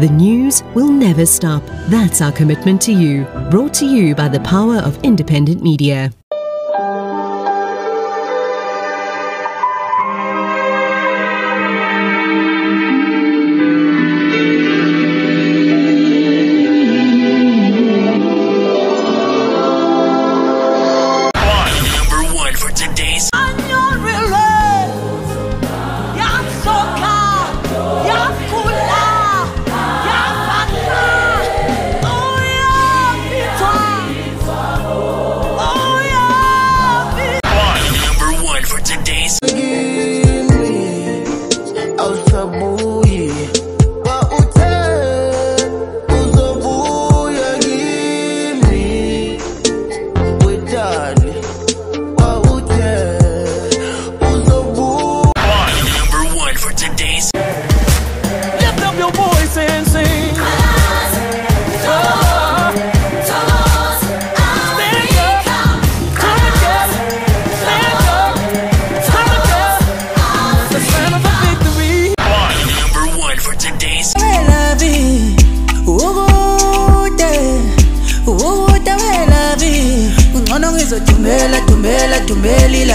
The news will never stop. That's our commitment to you. Brought to you by the power of independent media.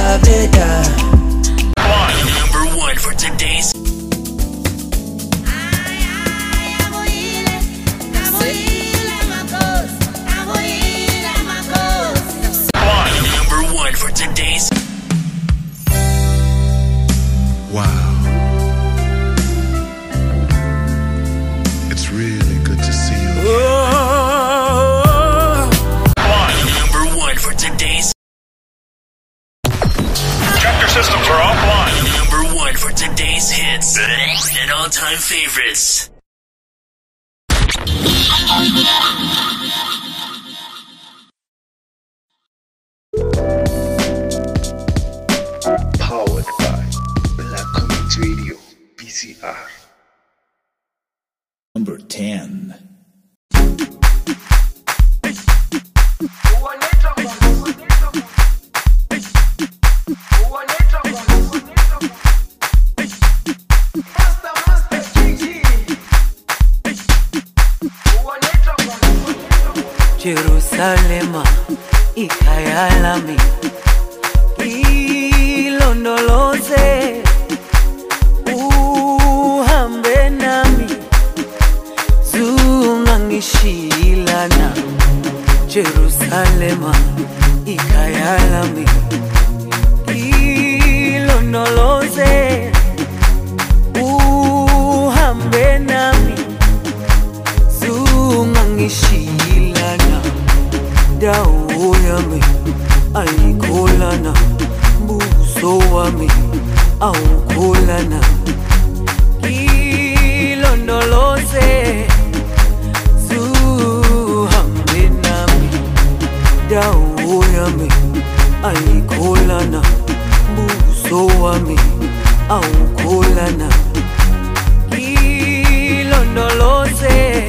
Dumela ilaveda zungangishilana Jerusalema ikhaya lami ilondoloze uhambe nami zungangishilana dawo yami ayikholana buso wami awukholana ilondoloze dawo yami ayikholana buso wami awukholana ilondoloze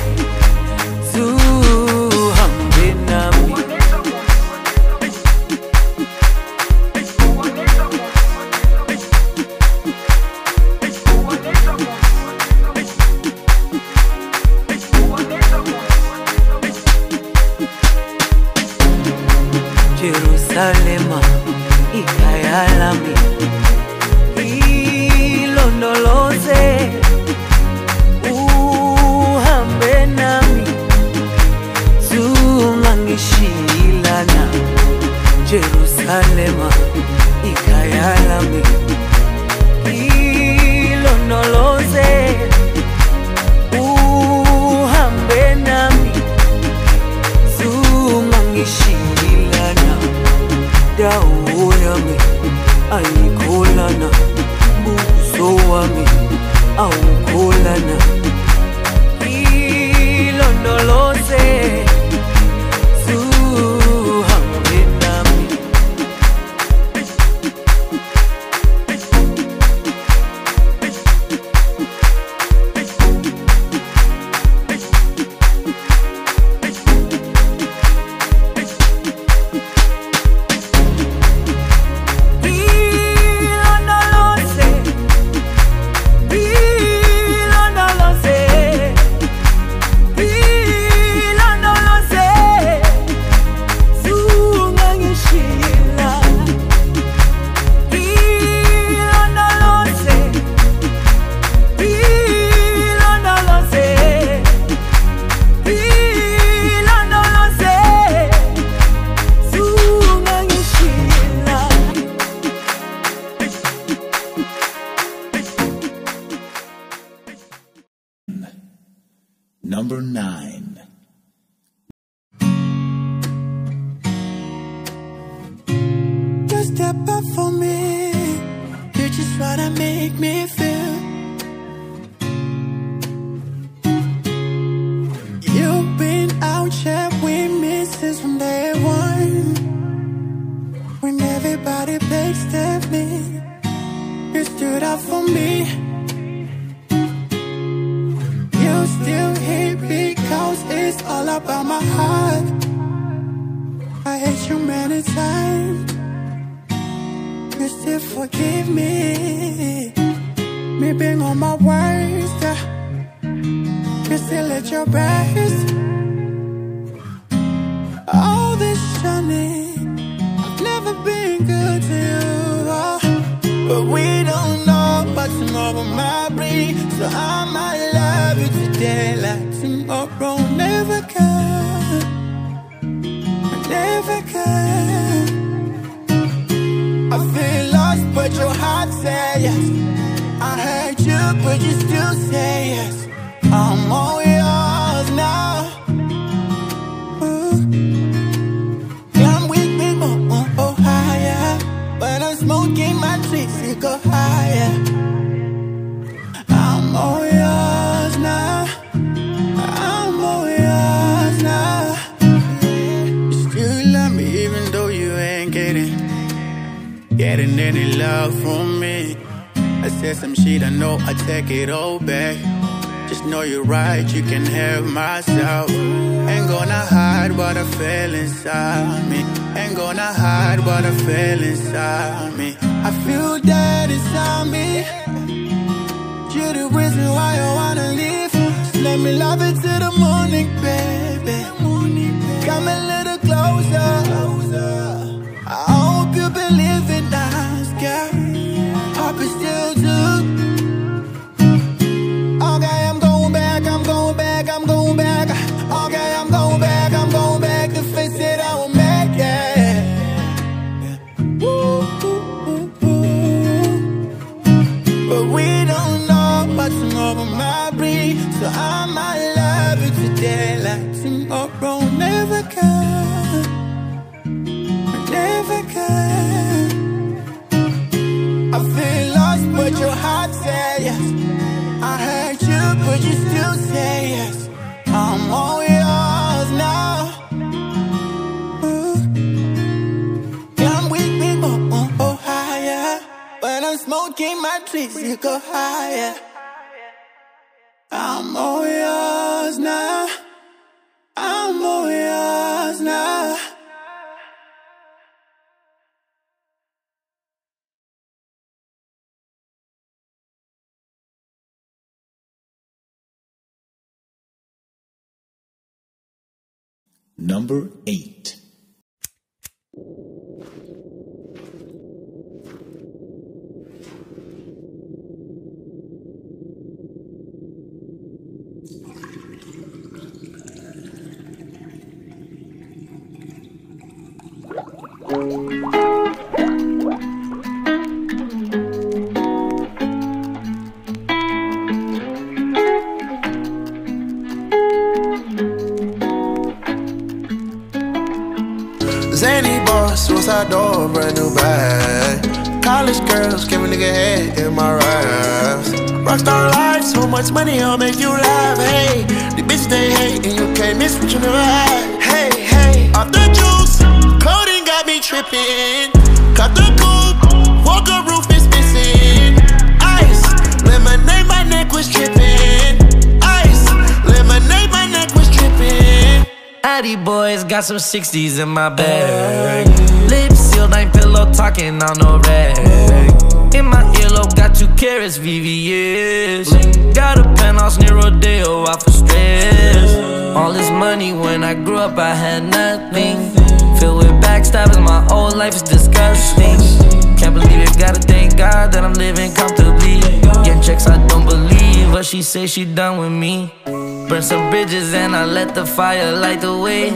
never can, I never can. I feel lost, but your heart says yes. I heard you, but you still say yes. love from me. I said some shit, I know I take it all back. Just know you're right, you can have myself. Ain't gonna hide what I feel inside me. Ain't gonna hide what I feel inside me. I feel that inside me. You're the reason why I wanna leave. Just let me love it till the morning, baby. Come a little closer. I hope you believe it now to please, go higher. I'm all yours now. I'm all yours now. Number eight. Zany boss, suicide door, brand new bag. College girls, give a nigga head in my raps. Rockstar life, so much money, I'll make you laugh. Hey, the bitch they hate, and you can't miss what you never had. Hey, hey, off the tripping. Cut the coupe, walker roof is missing. Ice, lemonade, my neck was dripping. Ice, lemonade, my neck was dripping. Addy boys got some 60s in my bag. Lips sealed, ain't pillow talking on no rag. In my earlobe, got two carrots, VVS. Got a penthouse near Rodeo, out for stress. All this money when I grew up, I had nothing. Filled with my whole life is disgusting. Can't believe it, gotta thank God that I'm living comfortably. Getting checks, I don't believe what she say she done with me. Burn some bridges and I let the fire light the way.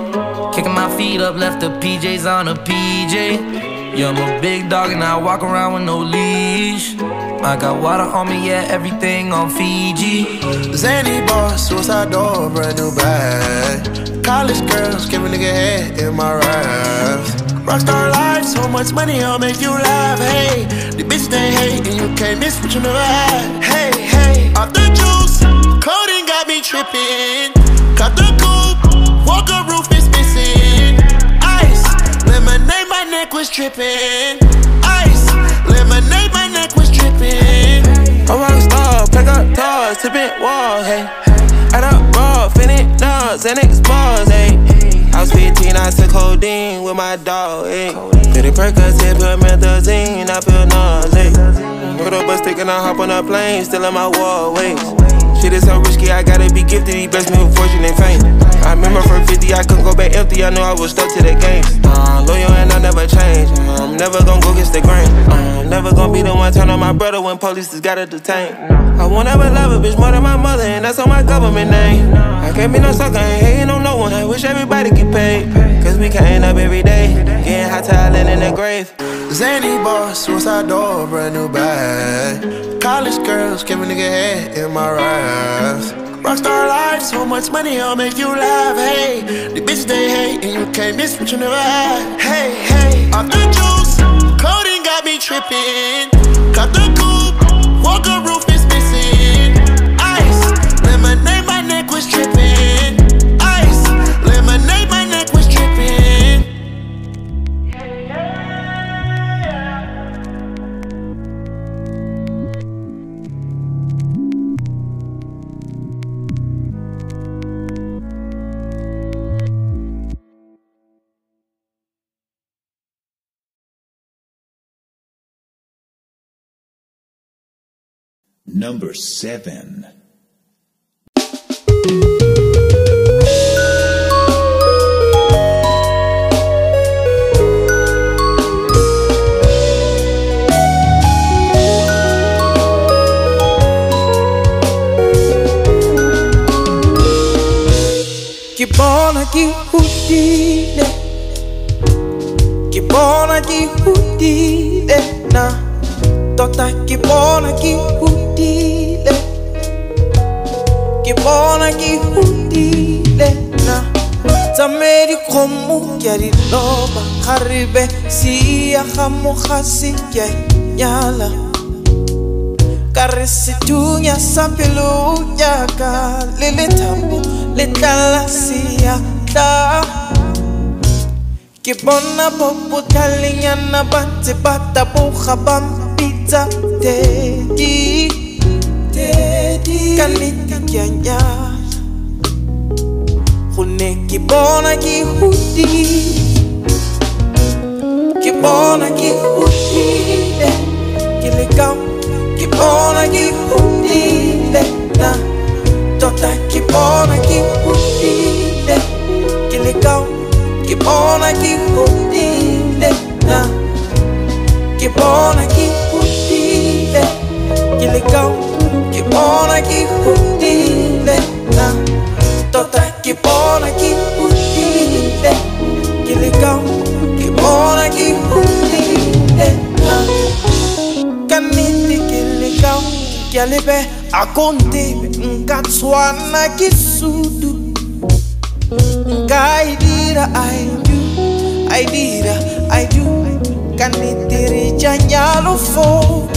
Kicking my feet up, left the PJs on a PJ. Yeah, I'm a big dog and I walk around with no leash. I got water on me, yeah, everything on Fiji. Zany boss, suicide door, brand new bag. College girls, give a nigga head in my raps. Rockstar life, so much money, I'll make you laugh. Hey, the bitch they hate, and you can't miss what you never had. Hey, hey, off the juice, codeine got me tripping. Cut the coupe, walker roof is missing. Ice, lemonade, my neck was tripping. Ice, lemonade, my neck was tripping. A rock star, pack up toys, tipping walls, hey. Add up raw, finish nuts, and bars, hey. I was 15, I took codeine with my dog, hey. Pretty Percocet, put methazine, I feel nauseous. Put up a stick and I hop on a plane, still in my wall, wait. Shit is so risky, I gotta be gifted. He blessed me with fortune and fame. I remember from 50, I couldn't go back empty. I knew I was stuck to the game. Uh, loyal and I never change. Uh, I'm never gonna go against the grain. Uh, I'm never gonna be the one turn on my brother when police just gotta detain. I won't ever love a bitch more than my mother, and that's on my government name. I can't be no sucker, ain't hating on no one. I wish everybody get paid. Cause we can't up every day. Getting hot talent in the grave. Zany boss, suicide door, brand new bag. College girls, give a nigga head in my raps. Rockstar life, so much money, I'll make you laugh. Hey, the bitch they hate, and you can't miss what you never had. Hey, hey, off the juice, codeine got me tripping. Cut the Number seven. Kibona kihudile Kibona kihudile na Tota kibona kihudile Kibona kihudile na Tsamedi khomo ke a di loba Kgaribe sia ga mogasi ke a nyala ka re sethunya sa pelo yaka le lethambo le tlala seatla ke bona bobotlhalenyana ba ntse ba taboga ba mpitsa teki tedi kanikikianya gone ke bona ke hudi ke bona ke hudile ke le ka ke bona ke hudile na tota ke bona ke hudile ke le ka ke bona ke hudile na ke bona ke hudile ke le ka Ponakin Hudile na Totaki Ponakin Hudile Kilikau Ki Ponakin Hudile na Kaniti Kilikau Kialibe Akonte sudu, Kisudu Nkaidira I do I did I do Kaniti Richanyalo Fo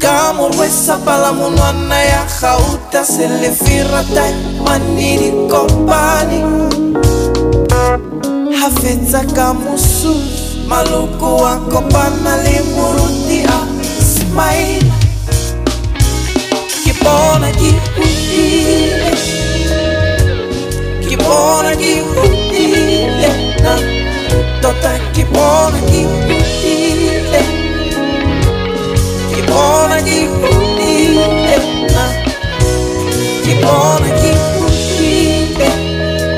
nka mo rwesa palamonwana ya gauta selefirata manidi kopani ha fetsa ka mosusu maloko a kopana le moruti a smile ke bona ke hutile ke bona na. Tota ke bona ke hutile μόνα κι η φωνή ένα Κι μόνα κι η φωνή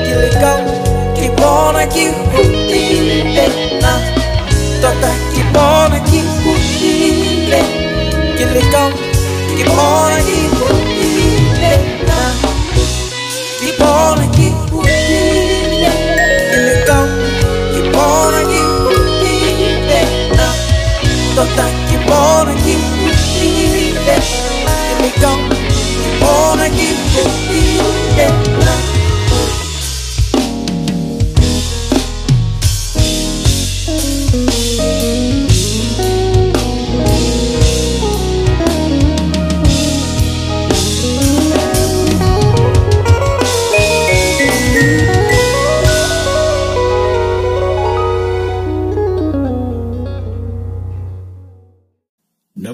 τελικά Κι μόνα κι η φωνή ένα Τότε κι μόνα κι η φωνή τελικά Κι μόνα κι η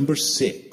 Number six.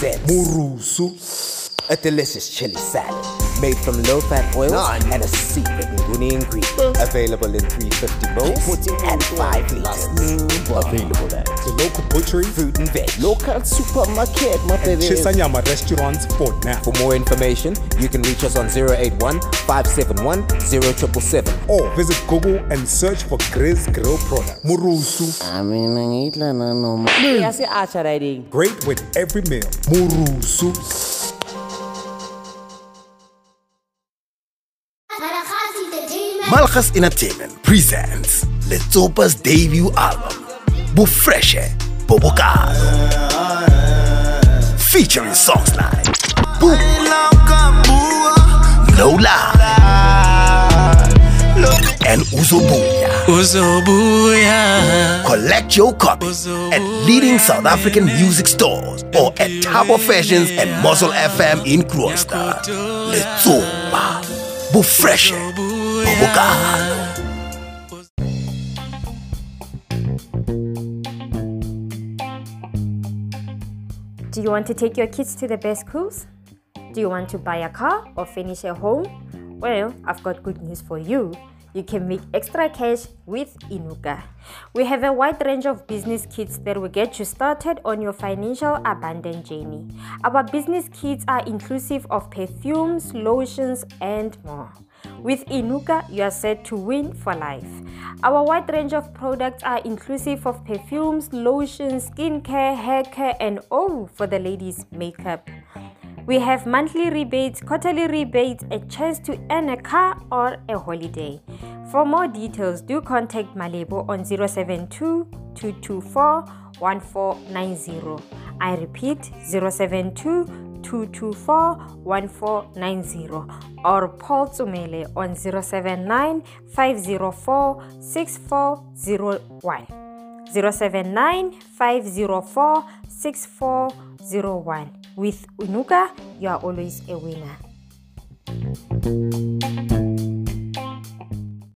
Butchery presents Murusu, a delicious chili salad made from low-fat oils and a secret nguni ingredient. Available in 350 bowls and 5 liters. Available at the local butchery, fruit and veg, local supermarket, my baby. Chisanyama restaurants for now. For more information, you can reach us on 081 571 0777 or visit Google and search for Grizz Grill products. Murusu. I mean, ngitla na no. Yasi acha riding. Great with every meal. Murusu. Malchus Entertainment presents Letsopa's debut album, Bufreshe Bobokado. Featuring songs like Boom, Lola, and Uzobuya. Uzobuya. Collect your copies at leading South African music stores or at Tabo Fashions and Muzzle FM in Kroonstad. Letsopa, Bufreshe Bobokado. You want to take your kids to the best schools? Do you want to buy a car or finish a home? Well, I've got good news for you. You can make extra cash with Inuka. We have a wide range of business kits that will get you started on your financial abundance journey. Our business kits are inclusive of perfumes, lotions, and more. With Inuka, you are set to win for life. Our wide range of products are inclusive of perfumes, lotions, skincare, hair care, and all for the ladies, makeup. We have monthly rebates, quarterly rebates, a chance to earn a car or a holiday. For more details, do contact Malebo on 072 224 1490. I repeat 072 224 1490 or Paul Tsumele on 079 504 6401. 079 504 6401. With Inuka, you are always a winner.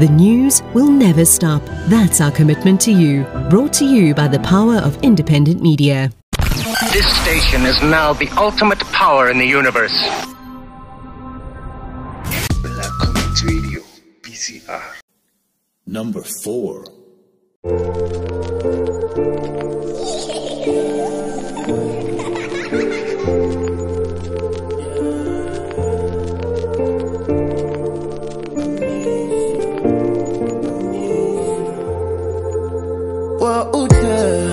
The news will never stop. That's our commitment to you. Brought to you by the power of independent media. This station is now the ultimate power in the universe. Black Community Radio, BCR. Number 4. uta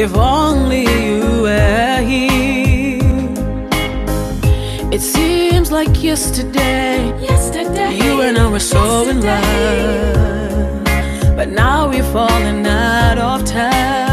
If only you were here. It seems like yesterday, yesterday you and I were so yesterday. in love, but now we're falling out of time.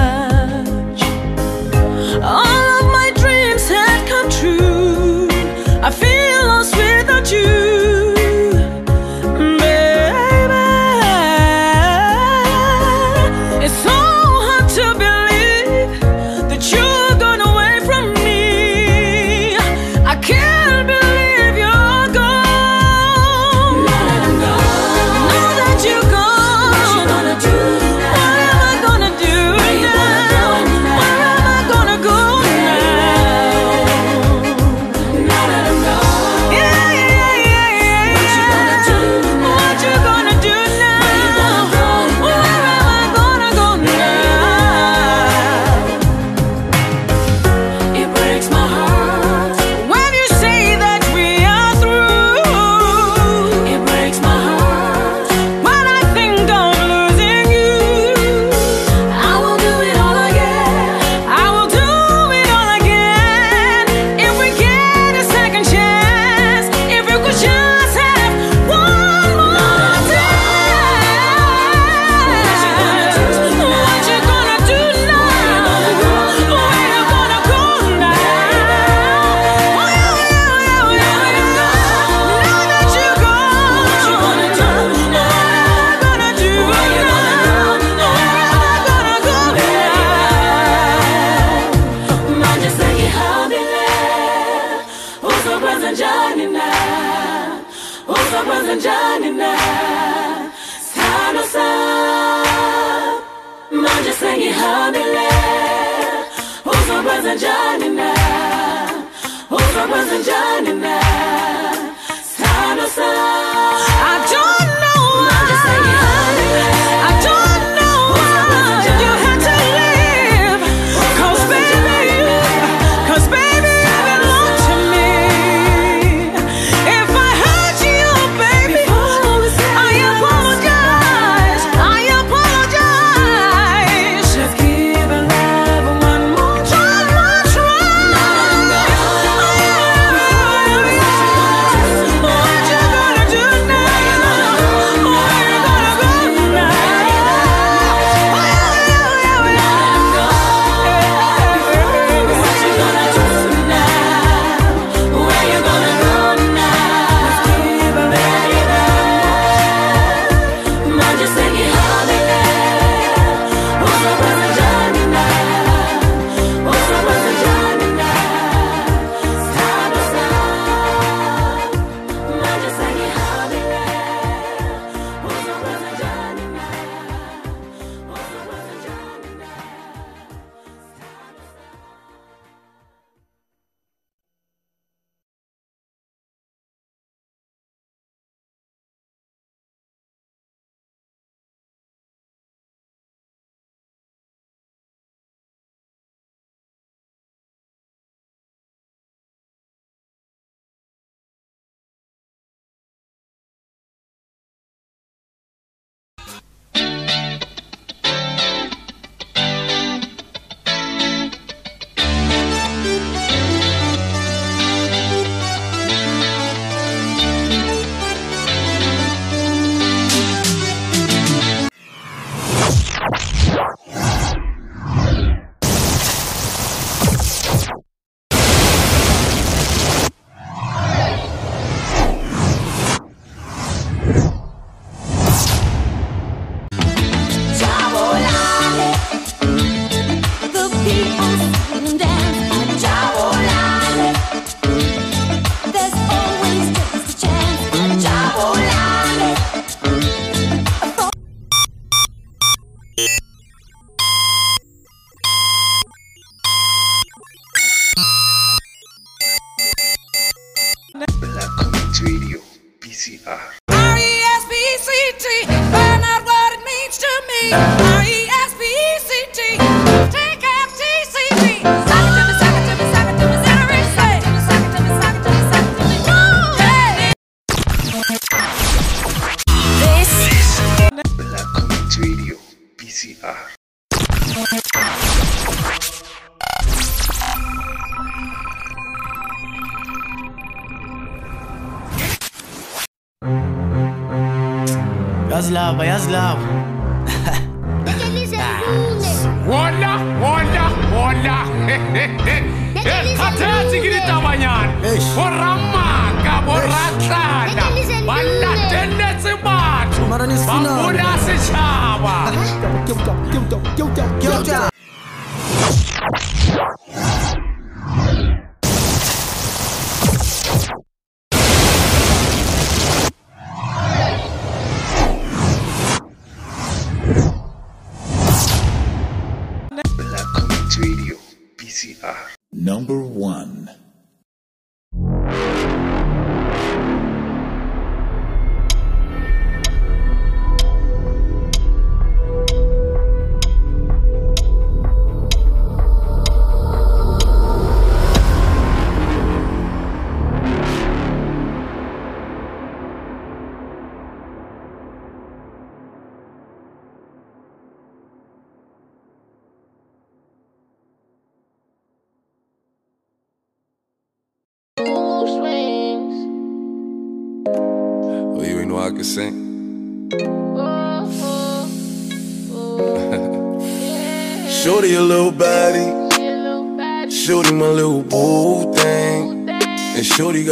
Number one.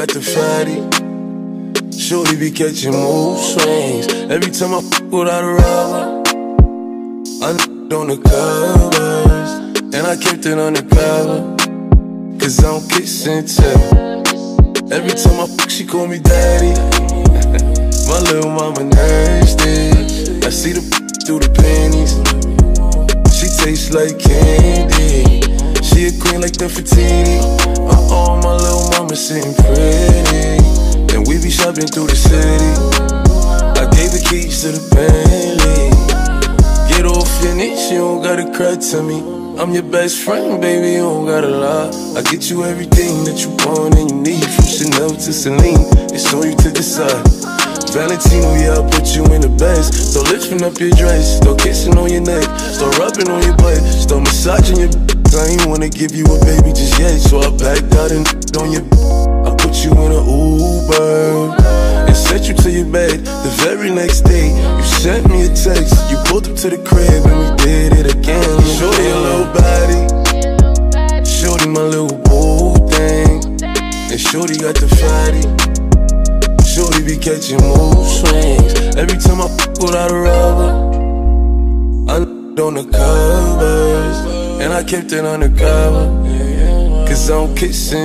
Got the fatty. Shorty be catching mood swings. Every time I f without a rubber, I on the covers. And I kept it on the cover. Cause I don't kiss and tell. Every time I f she call me daddy. My little mama nasty. I see the through the panties. She tastes like candy. She a queen like Nefertiti. Uh oh, my little mama sitting pretty. And we be shopping through the city. I gave the keys to the Bentley. Get your niche, you don't gotta cry to me. I'm your best friend, baby, you don't gotta lie. I get you everything that you want and you need, from Chanel to Celine. It's on you to decide. Valentino, yeah, I put you in the best. Start lifting up your dress, start kissing on your neck, start rubbing on your butt, start massaging your. I ain't wanna give you a baby just yet, so I backed out and on your. I put you in an Uber and sent you to your bed. The very next day, you sent me a text. You pulled up to the crib and we did it again. Shorty a little body, shorty my little boo thing, and shorty got the fatty. Shorty be catching mood swings. Every time I f out a rubber, I on the covers. And I kept it undercover. Cause I don't kiss tell.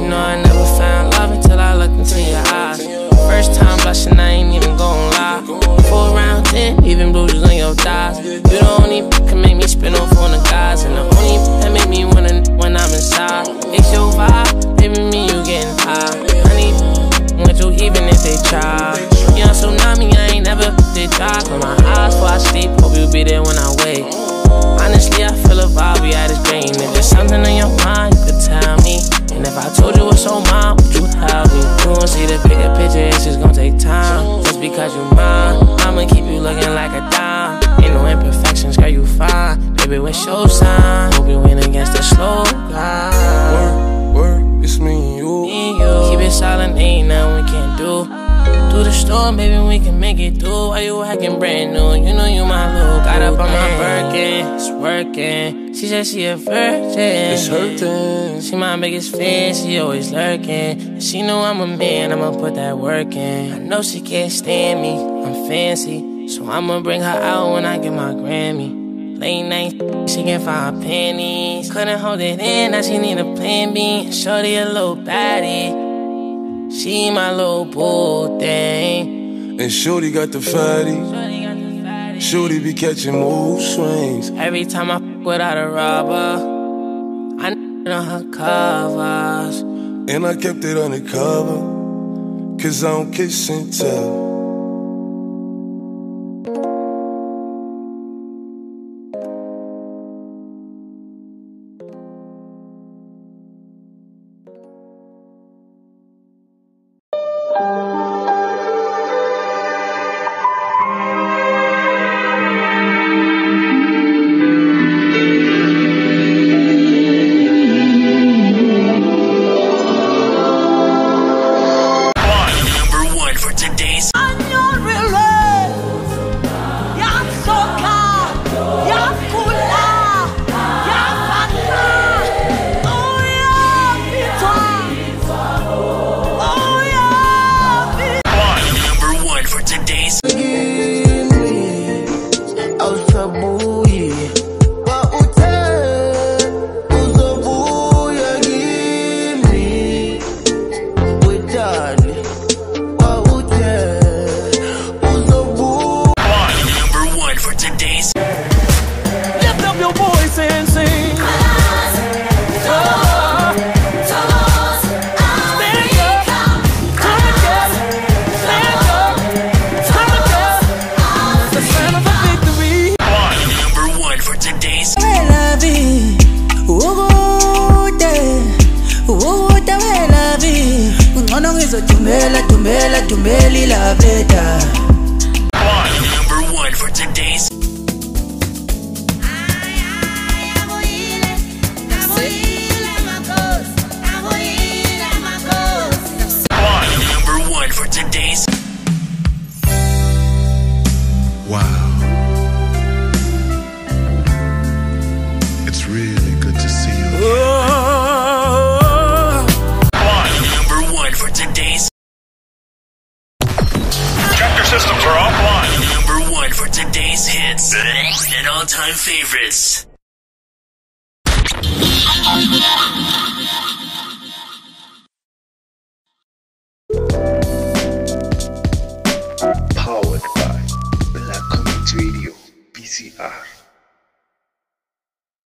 You know I never found love until I looked into your eyes. First time blushing, I ain't even gon' lie. Four round ten, even bruises on your thighs. You the only can make me spin off on the guys, and the only that make me wanna when I'm inside. It's your vibe, baby, me you getting high. I need you even if they try. You on tsunami, I ain't never they try. Close my eyes before I sleep, hope you be there when I wake. Honestly, I feel a vibe, we at this brain. If there's something on your mind, you could tell me. And if I told you what's on mine, would you help me? You won't see the bigger picture, it's just gonna take time. Just because you're mine, I'ma keep you looking like a dime. Ain't no imperfections, girl, you fine. Baby, what's your sign? Hope you win against the slow guy. Work, work, it's me and you. Me and you. Keep it silent, ain't nothing we can do. Through the storm, baby, we can make it through. Why you acting brand new? You know you my little. Got up on my Birkin, it's working. She said she a virgin. It's hurting. She my biggest fan, she always lurking. She know I'm a man, I'ma put that work in. I know she can't stand me, I'm fancy. So I'ma bring her out when I get my Grammy. Late night, she can find panties. Couldn't hold it in, now she need a plan B. Shorty a little baddie. She my little boo thing. And Shorty got the fatty. Shorty be catching mood swings. Every time I f without a rubber, I n- on her covers. And I kept it undercover. Cause I don't kiss and tell.